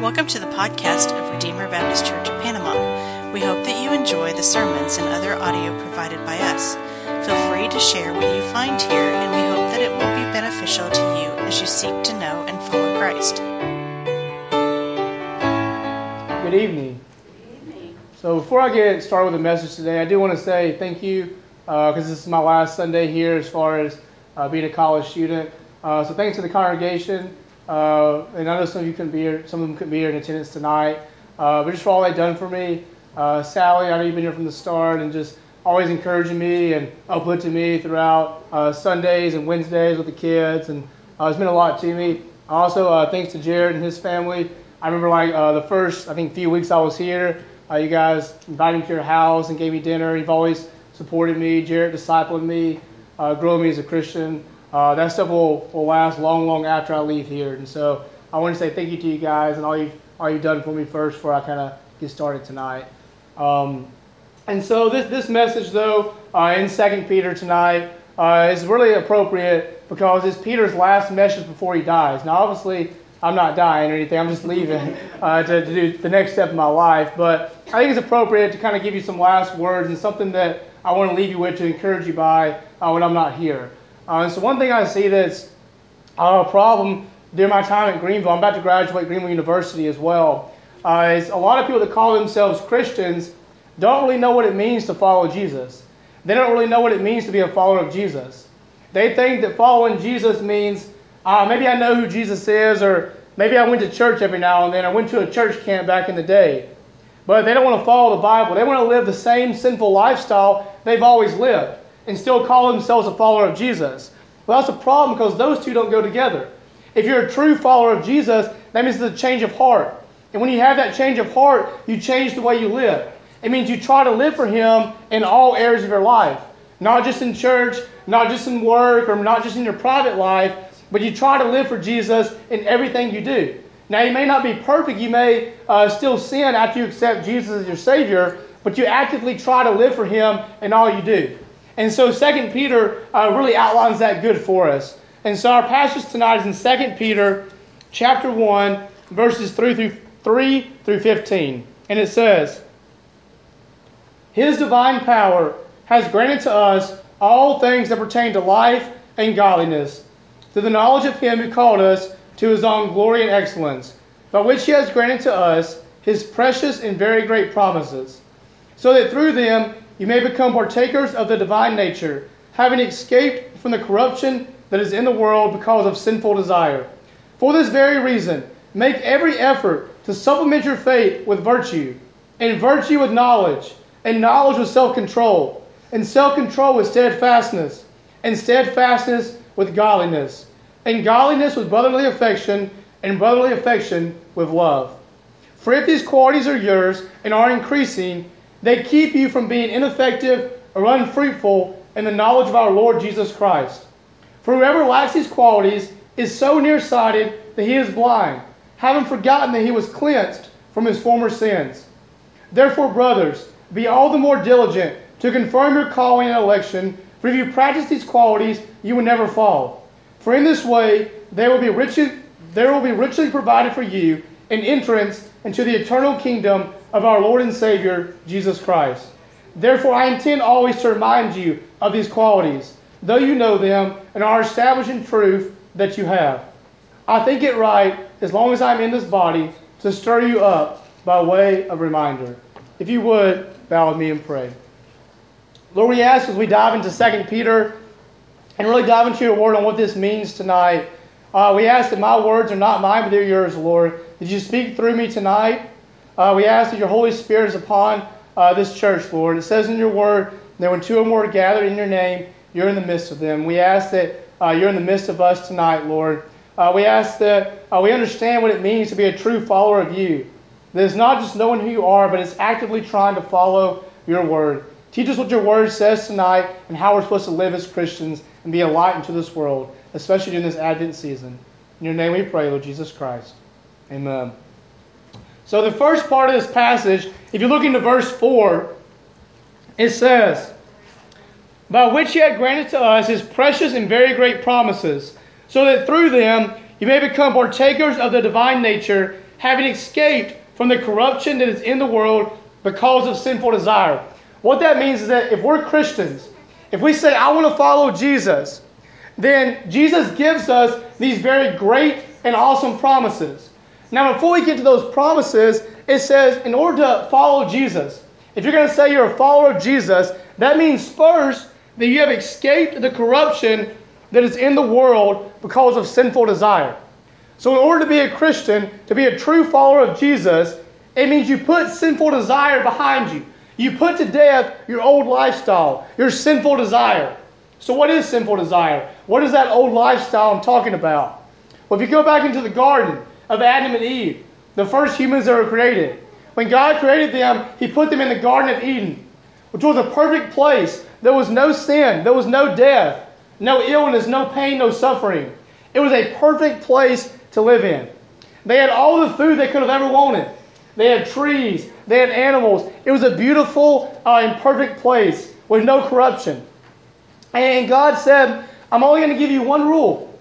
Welcome to the podcast of Redeemer Baptist Church of Panama. We hope that you enjoy the sermons and other audio provided by us. Feel free to share what you find here, and we hope that it will be beneficial to you as you seek to know and follow Christ. Good evening. So, before I get started with the message today, I do want to say thank you because this is my last Sunday here as far as uh, being a college student. Uh, so, thanks to the congregation. Uh, and I know some of you couldn't be here, some of them couldn't be here in attendance tonight. Uh, but just for all they've done for me, uh, Sally, I know you've been here from the start and just always encouraging me and uplifting me throughout uh, Sundays and Wednesdays with the kids, and uh, it's been a lot to me. Also, uh, thanks to Jared and his family. I remember like the first, I think, few weeks I was here, you guys invited me to your house and gave me dinner. You've always supported me. Jared discipled me, growing me as a Christian uh, that stuff will, will last long, long after I leave here. And so I want to say thank you to you guys and all you've, all you've done for me first before I kind of get started tonight. Um, and so this, this message, though, uh, in 2 Peter tonight uh, is really appropriate because it's Peter's last message before he dies. Now, obviously, I'm not dying or anything. I'm just leaving uh, to, to, do the next step of my life. But I think it's appropriate to kind of give you some last words and something that I want to leave you with to encourage you by uh, when I'm not here. Uh, so one thing I see that's a problem during my time at Greenville, I'm about to graduate Greenville University as well, uh, is a lot of people that call themselves Christians don't really know what it means to follow Jesus. They don't really know what it means to be a follower of Jesus. They think that following Jesus means uh, maybe I know who Jesus is, or maybe I went to church every now and then. I went to a church camp back in the day. But they don't want to follow the Bible. They want to live the same sinful lifestyle they've always lived and still call themselves a follower of Jesus. Well, that's a problem because those two don't go together. If you're a true follower of Jesus, that means it's a change of heart. And when you have that change of heart, you change the way you live. It means you try to live for Him in all areas of your life, not just in church, not just in work, or not just in your private life, but you try to live for Jesus in everything you do. Now, you may not be perfect. You may uh, still sin after you accept Jesus as your Savior, but you actively try to live for Him in all you do. And so 2 Peter uh, really outlines that good for us. And so our passage tonight is in 2 Peter chapter 1, verses 3 through 3 through 15. And it says, His divine power has granted to us all things that pertain to life and godliness, through the knowledge of him who called us to his own glory and excellence, by which he has granted to us his precious and very great promises, so that through them you may become partakers of the divine nature, having escaped from the corruption that is in the world because of sinful desire. For this very reason, make every effort to supplement your faith with virtue, and virtue with knowledge, and knowledge with self control, and self control with steadfastness, and steadfastness with godliness, and godliness with brotherly affection, and brotherly affection with love. For if these qualities are yours and are increasing, they keep you from being ineffective or unfruitful in the knowledge of our Lord Jesus Christ. For whoever lacks these qualities is so nearsighted that he is blind, having forgotten that he was cleansed from his former sins. Therefore, brothers, be all the more diligent to confirm your calling and election, for if you practice these qualities, you will never fall. For in this way, there will be richly, there will be richly provided for you an entrance into the eternal kingdom of our Lord and Savior, Jesus Christ. Therefore, I intend always to remind you of these qualities, though you know them and are established in truth that you have. I think it right, as long as I'm in this body, to stir you up by way of reminder. If you would, bow with me and pray. Lord, we ask as we dive into 2 Peter and really dive into your word on what this means tonight. Uh, we ask that my words are not mine, but they're yours, Lord. Did you speak through me tonight? Uh, we ask that your Holy Spirit is upon uh, this church, Lord. It says in your word that when two or more are gathered in your name, you're in the midst of them. We ask that uh, you're in the midst of us tonight, Lord. Uh, we ask that uh, we understand what it means to be a true follower of you. That it's not just knowing who you are, but it's actively trying to follow your word. Teach us what your word says tonight and how we're supposed to live as Christians and be a light into this world, especially during this Advent season. In your name we pray, Lord Jesus Christ. Amen. So, the first part of this passage, if you look into verse 4, it says, By which he had granted to us his precious and very great promises, so that through them you may become partakers of the divine nature, having escaped from the corruption that is in the world because of sinful desire. What that means is that if we're Christians, if we say, I want to follow Jesus, then Jesus gives us these very great and awesome promises. Now, before we get to those promises, it says, in order to follow Jesus, if you're going to say you're a follower of Jesus, that means first that you have escaped the corruption that is in the world because of sinful desire. So, in order to be a Christian, to be a true follower of Jesus, it means you put sinful desire behind you. You put to death your old lifestyle, your sinful desire. So, what is sinful desire? What is that old lifestyle I'm talking about? Well, if you go back into the garden of Adam and Eve, the first humans that were created, when God created them, He put them in the Garden of Eden, which was a perfect place. There was no sin, there was no death, no illness, no pain, no suffering. It was a perfect place to live in. They had all the food they could have ever wanted. They had trees, they had animals. It was a beautiful uh, and perfect place with no corruption. And God said, I'm only going to give you one rule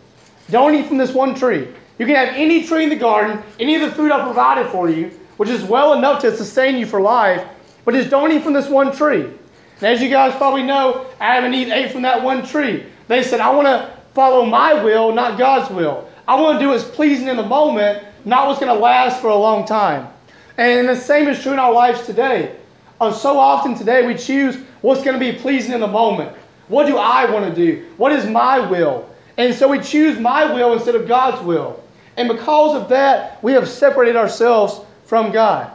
don't eat from this one tree. You can have any tree in the garden, any of the food I provided for you, which is well enough to sustain you for life, but just don't eat from this one tree. And as you guys probably know, Adam and Eve ate from that one tree. They said, I want to follow my will, not God's will. I want to do what's pleasing in the moment, not what's going to last for a long time. And the same is true in our lives today. Uh, so often today we choose what's going to be pleasing in the moment. What do I want to do? What is my will? And so we choose my will instead of God's will. And because of that, we have separated ourselves from God.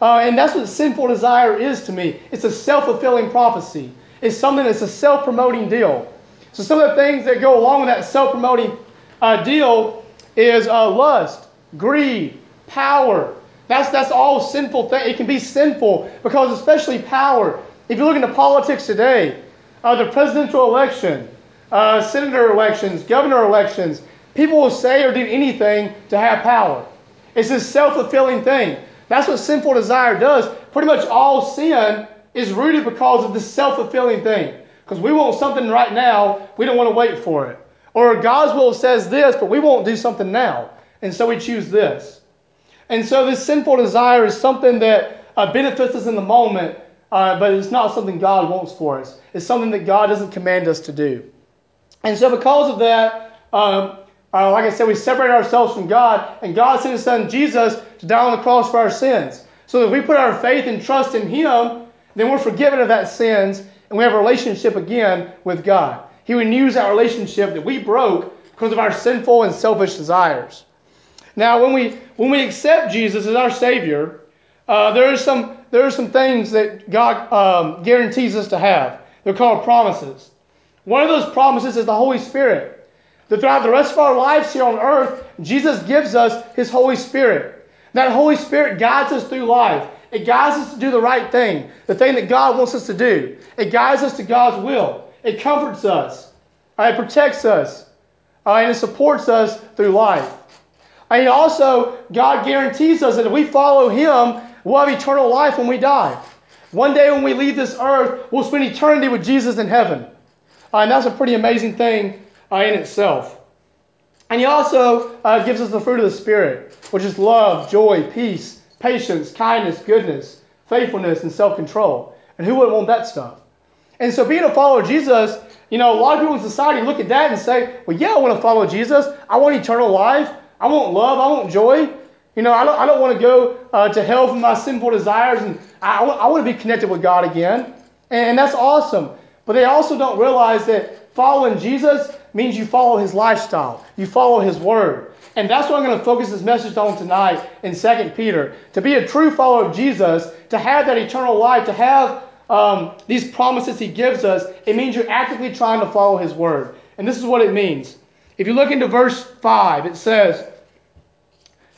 Uh, and that's what sinful desire is to me. It's a self fulfilling prophecy, it's something that's a self promoting deal. So, some of the things that go along with that self promoting uh, deal is uh, lust, greed, power. That's, that's all sinful thing. It can be sinful because, especially power. If you look into politics today, uh, the presidential election, uh, senator elections, governor elections, people will say or do anything to have power. It's this self fulfilling thing. That's what sinful desire does. Pretty much all sin is rooted because of this self fulfilling thing. Because we want something right now, we don't want to wait for it. Or God's will says this, but we won't do something now. And so we choose this. And so this sinful desire is something that uh, benefits us in the moment, uh, but it's not something God wants for us. It's something that God doesn't command us to do. And so because of that, um, uh, like I said, we separate ourselves from God, and God sent His Son Jesus to die on the cross for our sins. So if we put our faith and trust in Him, then we're forgiven of that sins, and we have a relationship again with God. He renews that relationship that we broke because of our sinful and selfish desires. Now, when we when we accept Jesus as our Savior, uh, there are some there are some things that God um, guarantees us to have. They're called promises. One of those promises is the Holy Spirit. That throughout the rest of our lives here on earth, Jesus gives us His Holy Spirit. That Holy Spirit guides us through life. It guides us to do the right thing, the thing that God wants us to do. It guides us to God's will. It comforts us. It protects us. Uh, and it supports us through life. And also, God guarantees us that if we follow Him, we'll have eternal life when we die. One day when we leave this earth, we'll spend eternity with Jesus in heaven. Uh, and that's a pretty amazing thing uh, in itself. And he also uh, gives us the fruit of the Spirit, which is love, joy, peace, patience, kindness, goodness, faithfulness, and self control. And who wouldn't want that stuff? And so, being a follower of Jesus, you know, a lot of people in society look at that and say, well, yeah, I want to follow Jesus. I want eternal life. I want love. I want joy. You know, I don't, I don't want to go uh, to hell for my sinful desires, and I, I want to be connected with God again. And that's awesome. But they also don't realize that following Jesus means you follow his lifestyle, you follow his word. And that's what I'm going to focus this message on tonight in 2 Peter. To be a true follower of Jesus, to have that eternal life, to have um, these promises he gives us, it means you're actively trying to follow his word. And this is what it means. If you look into verse 5, it says,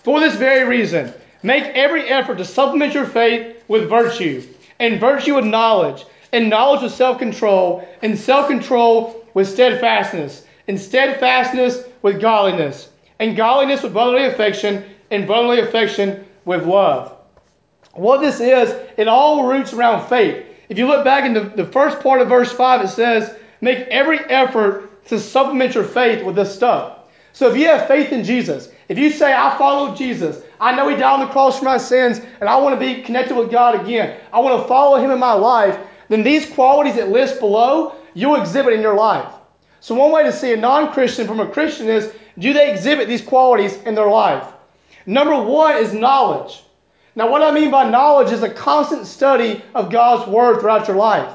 For this very reason, make every effort to supplement your faith with virtue, and virtue with knowledge, and knowledge with self control, and self control with steadfastness and steadfastness with godliness, and godliness with brotherly affection, and brotherly affection with love. What this is, it all roots around faith. If you look back in the, the first part of verse 5, it says, Make every effort to supplement your faith with this stuff. So if you have faith in Jesus, if you say, I follow Jesus, I know He died on the cross for my sins, and I want to be connected with God again, I want to follow Him in my life, then these qualities that list below, you'll exhibit in your life. So one way to see a non-Christian from a Christian is, do they exhibit these qualities in their life? Number one is knowledge. Now, what I mean by knowledge is a constant study of God's Word throughout your life.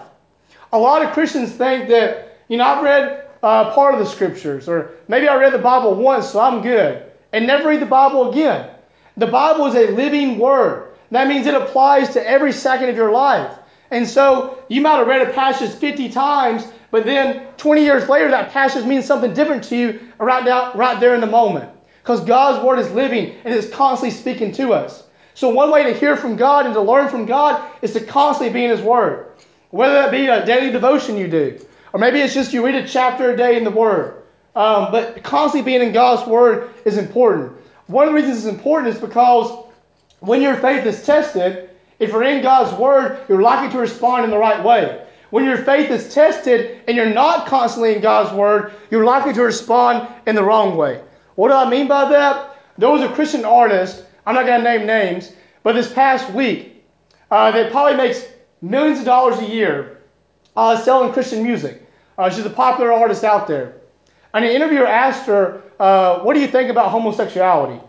A lot of Christians think that, you know, I've read uh, part of the Scriptures, or maybe I read the Bible once, so I'm good, and never read the Bible again. The Bible is a living Word. That means it applies to every second of your life. And so you might have read a passage 50 times, but then 20 years later, that passage means something different to you right, now, right there in the moment. Because God's Word is living and is constantly speaking to us. So one way to hear from God and to learn from God is to constantly be in His Word. Whether that be a daily devotion you do, or maybe it's just you read a chapter a day in the Word. Um, but constantly being in God's Word is important. One of the reasons it's important is because when your faith is tested, if you're in God's Word, you're likely to respond in the right way. When your faith is tested and you're not constantly in God's Word, you're likely to respond in the wrong way. What do I mean by that? There was a Christian artist I'm not going to name names, but this past week, uh, that probably makes millions of dollars a year uh, selling Christian music. Uh, she's a popular artist out there. And an interviewer asked her, uh, What do you think about homosexuality?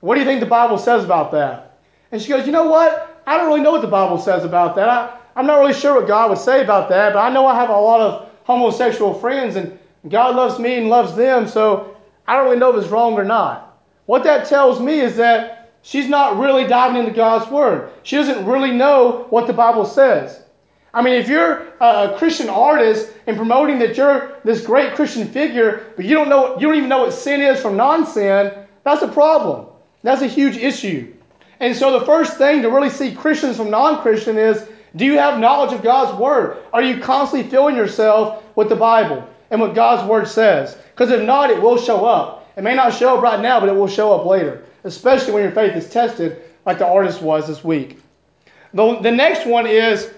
What do you think the Bible says about that? And she goes, You know what? I don't really know what the Bible says about that. I, I'm not really sure what God would say about that, but I know I have a lot of homosexual friends, and God loves me and loves them, so I don't really know if it's wrong or not. What that tells me is that She's not really diving into God's Word. She doesn't really know what the Bible says. I mean, if you're a Christian artist and promoting that you're this great Christian figure, but you don't know, you don't even know what sin is from non-sin, that's a problem. That's a huge issue. And so the first thing to really see Christians from non-Christian is, do you have knowledge of God's Word? Are you constantly filling yourself with the Bible and what God's Word says? Because if not, it will show up. It may not show up right now, but it will show up later especially when your faith is tested, like the artist was this week. The, the next one is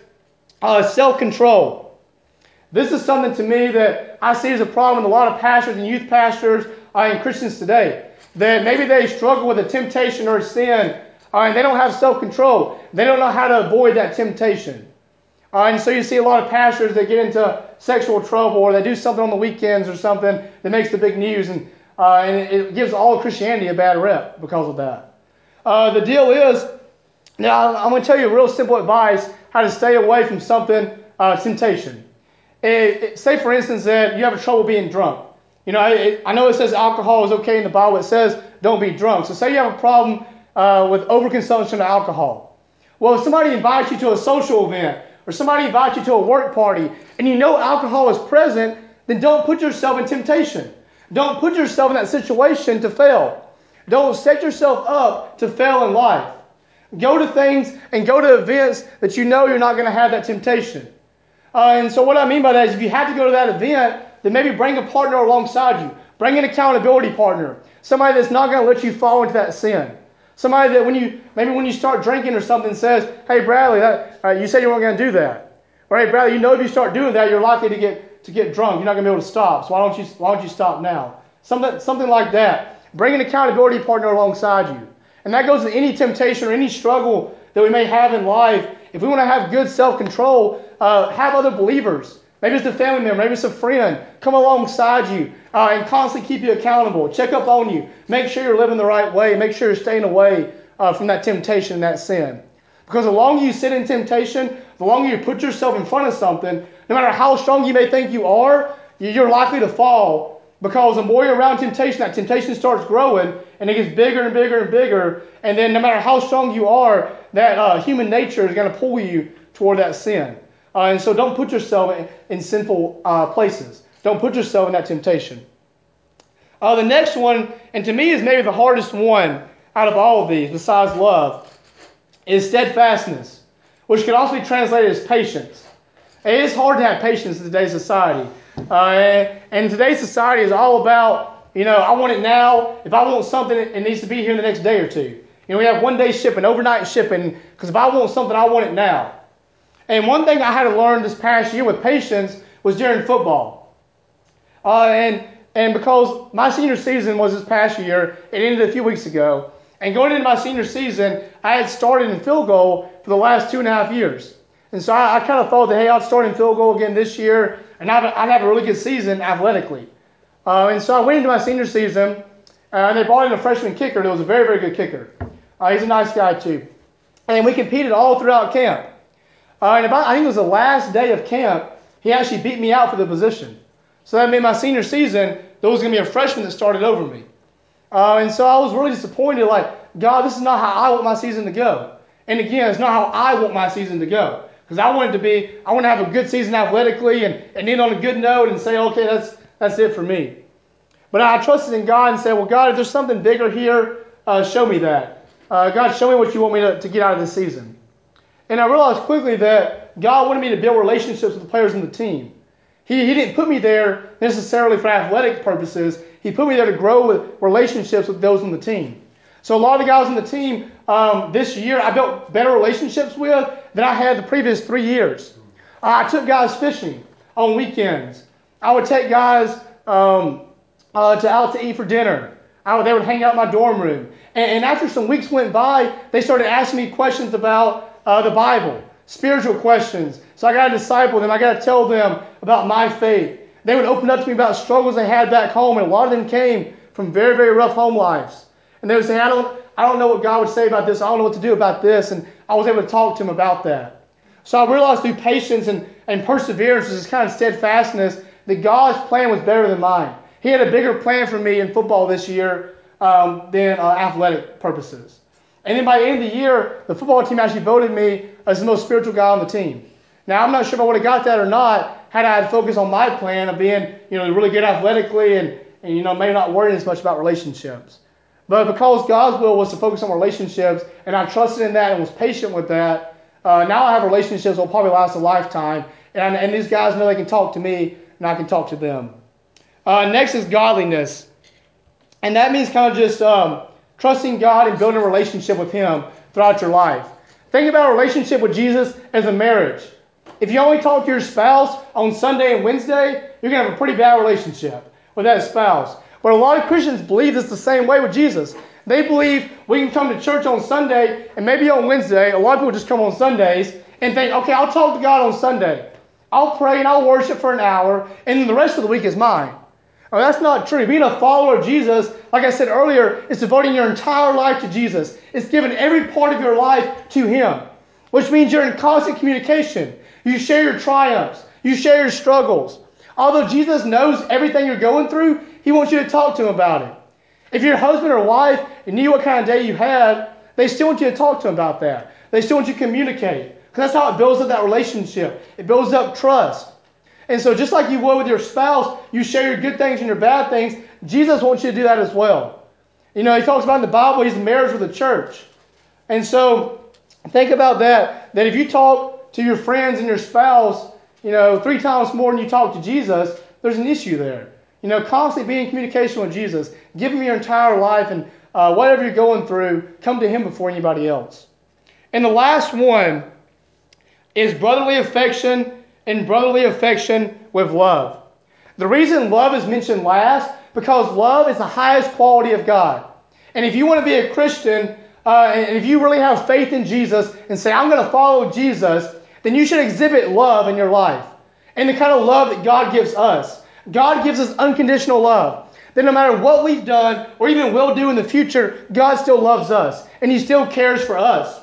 uh, self control. This is something to me that I see as a problem with a lot of pastors and youth pastors uh, and Christians today. That maybe they struggle with a temptation or a sin, uh, and they don't have self control. They don't know how to avoid that temptation. Uh, and so you see a lot of pastors that get into sexual trouble or they do something on the weekends or something that makes the big news. And uh, and it, gives all of Christianity a bad rep because of that. Uh, the deal is, now I'm going to tell you a real simple advice how to stay away from something, uh, temptation. It, it, say, for instance, that you have trouble being drunk. You know, it, I know it says alcohol is okay in the Bible. It says don't be drunk. So say you have a problem uh, with overconsumption of alcohol. Well, if somebody invites you to a social event or somebody invites you to a work party and you know alcohol is present, then don't put yourself in temptation. Don't put yourself in that situation to fail. Don't set yourself up to fail in life. Go to things and go to events that you know you're not going to have that temptation. Uh, and so, what I mean by that is if you have to go to that event, then maybe bring a partner alongside you. Bring an accountability partner. Somebody that's not going to let you fall into that sin. Somebody that when you maybe when you start drinking or something says, "Hey Bradley, that, uh, you said you weren't going to do that." Or hey Bradley, you know if you start doing that, you're likely to get to get drunk. You're not going to be able to stop. So why don't you why don't you stop now? Something something like that. Bring an accountability partner alongside you. And that goes to any temptation or any struggle that we may have in life. If we want to have good self-control, uh, have other believers. Maybe it's a family member, maybe it's a friend. Come alongside you uh, and constantly keep you accountable. Check up on you. Make sure you're living the right way. Make sure you're staying away uh, from that temptation and that sin. Because the longer you sit in temptation, the longer you put yourself in front of something, no matter how strong you may think you are, you're likely to fall because the more you're around temptation, that temptation starts growing and it gets bigger and bigger and bigger. And then no matter how strong you are, that uh, human nature is going to pull you toward that sin. Uh, and so don't put yourself in, in sinful uh, places. Don't put yourself in that temptation. Uh, the next one, and to me is maybe the hardest one out of all of these, besides love, is steadfastness, which can also be translated as patience. It is hard to have patience in today's society. Uh, and today's society is all about, you know, I want it now. If I want something, it needs to be here in the next day or two. You know, we have one day shipping, overnight shipping, because if I want something, I want it now. And one thing I had to learn this past year with patience was during football. Uh, and and because my senior season was this past year, it ended a few weeks ago. And going into my senior season, I had started in field goal for the last two and a half years. And so I, I kind of thought that, hey, I'd start in field goal again this year, and I'd, I'd have a really good season athletically. Uh, and so I went into my senior season, uh, and they brought in a freshman kicker that was a very, very good kicker. Uh, he's a nice guy, too. And we competed all throughout camp. Uh, and about, I think it was the last day of camp, he actually beat me out for the position. So that made my senior season, there was going to be a freshman that started over me. Uh, and so I was really disappointed, like, God, this is not how I want my season to go. And again, it's not how I want my season to go. Because I wanted to be, I want to have a good season athletically and, and end on a good note and say, okay, that's, that's it for me. But I trusted in God and said, well, God, if there's something bigger here, uh, show me that. Uh, God, show me what you want me to, to get out of this season. And I realized quickly that God wanted me to build relationships with the players on the team. He, he didn't put me there necessarily for athletic purposes. He put me there to grow with relationships with those on the team. So a lot of the guys on the team um, this year, I built better relationships with than I had the previous three years. I took guys fishing on weekends. I would take guys um, uh, to out to eat for dinner. They would hang out in my dorm room. And, and, after some weeks went by, they started asking me questions about uh, the Bible, spiritual questions. So I got to disciple them. I got to tell them about my faith. They would open up to me about struggles they had back home, and a lot of them came from very, very rough home lives. And they would say, I don't, I don't know what God would say about this. I don't know what to do about this. And I was able to talk to them about that. So I realized through patience and, and perseverance, this kind of steadfastness, that God's plan was better than mine. He had a bigger plan for me in football this year um, than uh, athletic purposes. And then by the end of the year, the football team actually voted me as the most spiritual guy on the team. Now, I'm not sure if I would have got that or not had I had focused on my plan of being, you know, really good athletically and, and you know, maybe not worrying as much about relationships. But because God's will was to focus on relationships, and I trusted in that and was patient with that, uh, now I have relationships that will probably last a lifetime. And, and these guys know they can talk to me, and I can talk to them. Uh, next is godliness. And that means kind of just um, trusting God and building a relationship with Him throughout your life. Think about a relationship with Jesus as a marriage. If you only talk to your spouse on Sunday and Wednesday, you're going to have a pretty bad relationship with that spouse. But a lot of Christians believe it's the same way with Jesus. They believe we can come to church on Sunday and maybe on Wednesday. A lot of people just come on Sundays and think, okay, I'll talk to God on Sunday. I'll pray and I'll worship for an hour, and then the rest of the week is mine. Well, that's not true. Being a follower of Jesus, like I said earlier, is devoting your entire life to Jesus. It's giving every part of your life to Him, which means you're in constant communication. You share your triumphs, you share your struggles. Although Jesus knows everything you're going through, He wants you to talk to Him about it. If your husband or wife knew what kind of day you had, they still want you to talk to them about that. They still want you to communicate. Because that's how it builds up that relationship. It builds up trust. And so, just like you would with your spouse, you share your good things and your bad things. Jesus wants you to do that as well. You know, he talks about in the Bible, he's marriage with the church. And so, think about that. That if you talk to your friends and your spouse, you know, three times more than you talk to Jesus, there's an issue there. You know, constantly be in communication with Jesus. Give him your entire life and uh, whatever you're going through, come to him before anybody else. And the last one is brotherly affection and brotherly affection with love. The reason love is mentioned last because love is the highest quality of God. And if you want to be a Christian, uh, and if you really have faith in Jesus and say, I'm going to follow Jesus, then you should exhibit love in your life. And the kind of love that God gives us. God gives us unconditional love. That no matter what we've done or even will do in the future, God still loves us and He still cares for us.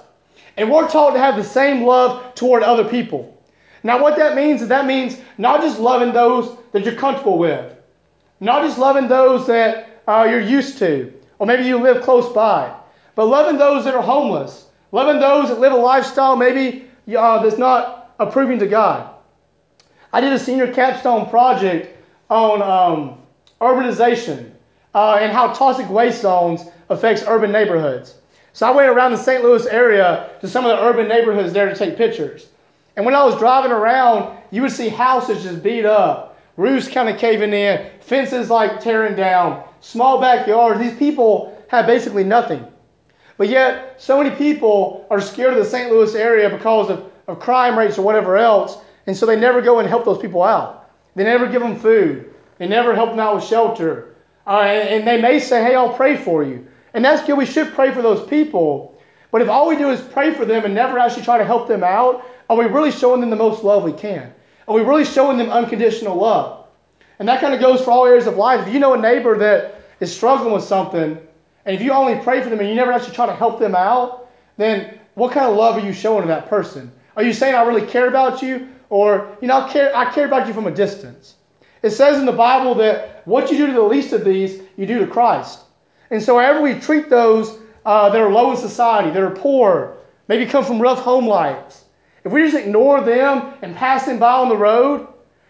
And we're taught to have the same love toward other people. Now, what that means is that means not just loving those that you're comfortable with, not just loving those that uh, you're used to, or maybe you live close by, but loving those that are homeless, loving those that live a lifestyle maybe uh, that's not approving to God. I did a senior capstone project on um, urbanization uh, and how toxic waste zones affects urban neighborhoods. So I went around the St. Louis area to some of the urban neighborhoods there to take pictures. And when I was driving around, you would see houses just beat up, roofs kind of caving in, fences like tearing down, small backyards. These people have basically nothing. But yet, so many people are scared of the St. Louis area because of, of crime rates or whatever else, and so they never go and help those people out. They never give them food. They never help them out with shelter. Uh, and, and they may say, hey, I'll pray for you. And that's good. We should pray for those people. But if all we do is pray for them and never actually try to help them out, are we really showing them the most love we can? Are we really showing them unconditional love? And that kind of goes for all areas of life. If you know a neighbor that is struggling with something, and if you only pray for them and you never actually try to help them out, then what kind of love are you showing to that person? Are you saying I really care about you? Or, you know, I care, I care about you from a distance. It says in the Bible that what you do to the least of these, you do to Christ. And so, however we treat those uh, that are low in society, that are poor, maybe come from rough home lives, if we just ignore them and pass them by on the road,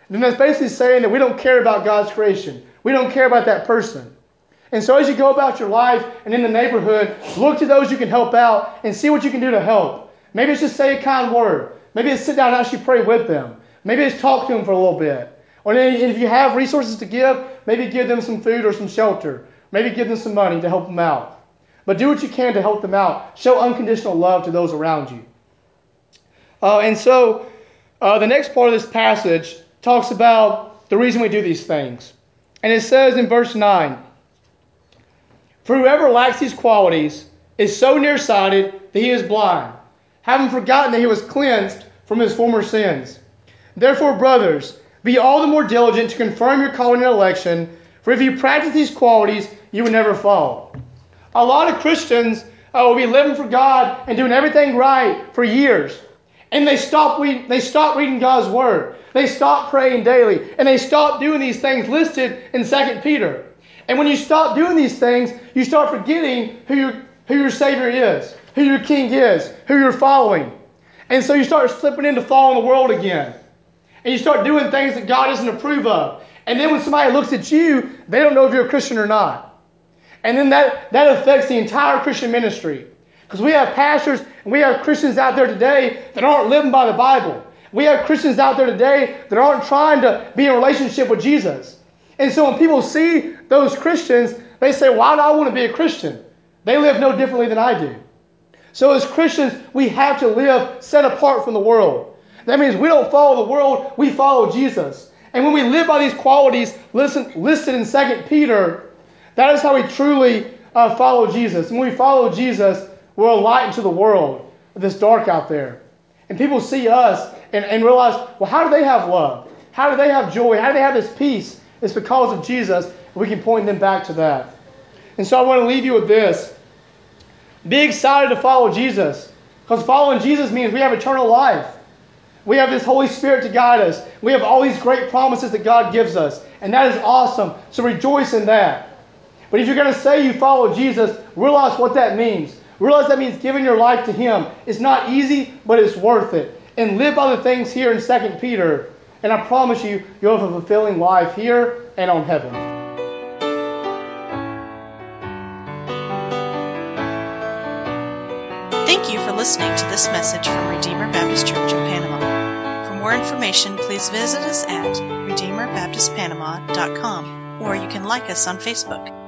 then that's basically saying that we don't care about God's creation. We don't care about that person. And so, as you go about your life and in the neighborhood, look to those you can help out and see what you can do to help. Maybe it's just say a kind word. Maybe it's sit down and actually pray with them. Maybe it's talk to them for a little bit. Or if you have resources to give, maybe give them some food or some shelter. Maybe give them some money to help them out. But do what you can to help them out. Show unconditional love to those around you. Uh, and so uh, the next part of this passage talks about the reason we do these things. And it says in verse 9 For whoever lacks these qualities is so nearsighted that he is blind, having forgotten that he was cleansed from his former sins. Therefore, brothers, be all the more diligent to confirm your calling and election, for if you practice these qualities, you will never fall. A lot of Christians uh, will be living for God and doing everything right for years. And they stop, reading, they stop reading God's Word. They stop praying daily. And they stop doing these things listed in 2 Peter. And when you stop doing these things, you start forgetting who your, who your Savior is, who your King is, who you're following. And so you start slipping into following the world again and you start doing things that God doesn't approve of. And then when somebody looks at you, they don't know if you're a Christian or not. And then that, that affects the entire Christian ministry. Because we have pastors we have Christians out there today that aren't living by the Bible. We have Christians out there today that aren't trying to be in relationship with Jesus. And so when people see those Christians, they say, Why do I want to be a Christian? They live no differently than I do. So as Christians, we have to live set apart from the world. That means we don't follow the world, we follow Jesus. And when we live by these qualities listen, listed in 2 Peter, that is how we truly uh, follow Jesus. And when we follow Jesus, we're a light into the world, this dark out there. And people see us and, and realize, well, how do they have love? How do they have joy? How do they have this peace? It's because of Jesus. We can point them back to that. And so I want to leave you with this. Be excited to follow Jesus. Because following Jesus means we have eternal life. We have this Holy Spirit to guide us. We have all these great promises that God gives us. And that is awesome. So rejoice in that. But if you're going to say you follow Jesus, realize what that means. Realize that means giving your life to Him. It's not easy, but it's worth it. And live by the things here in 2 Peter. And I promise you, you'll have a fulfilling life here and on heaven. Thank you for listening to this message from Redeemer Baptist Church in Panama For more information, please visit us at RedeemerBaptistPanama.com or you can like us on Facebook.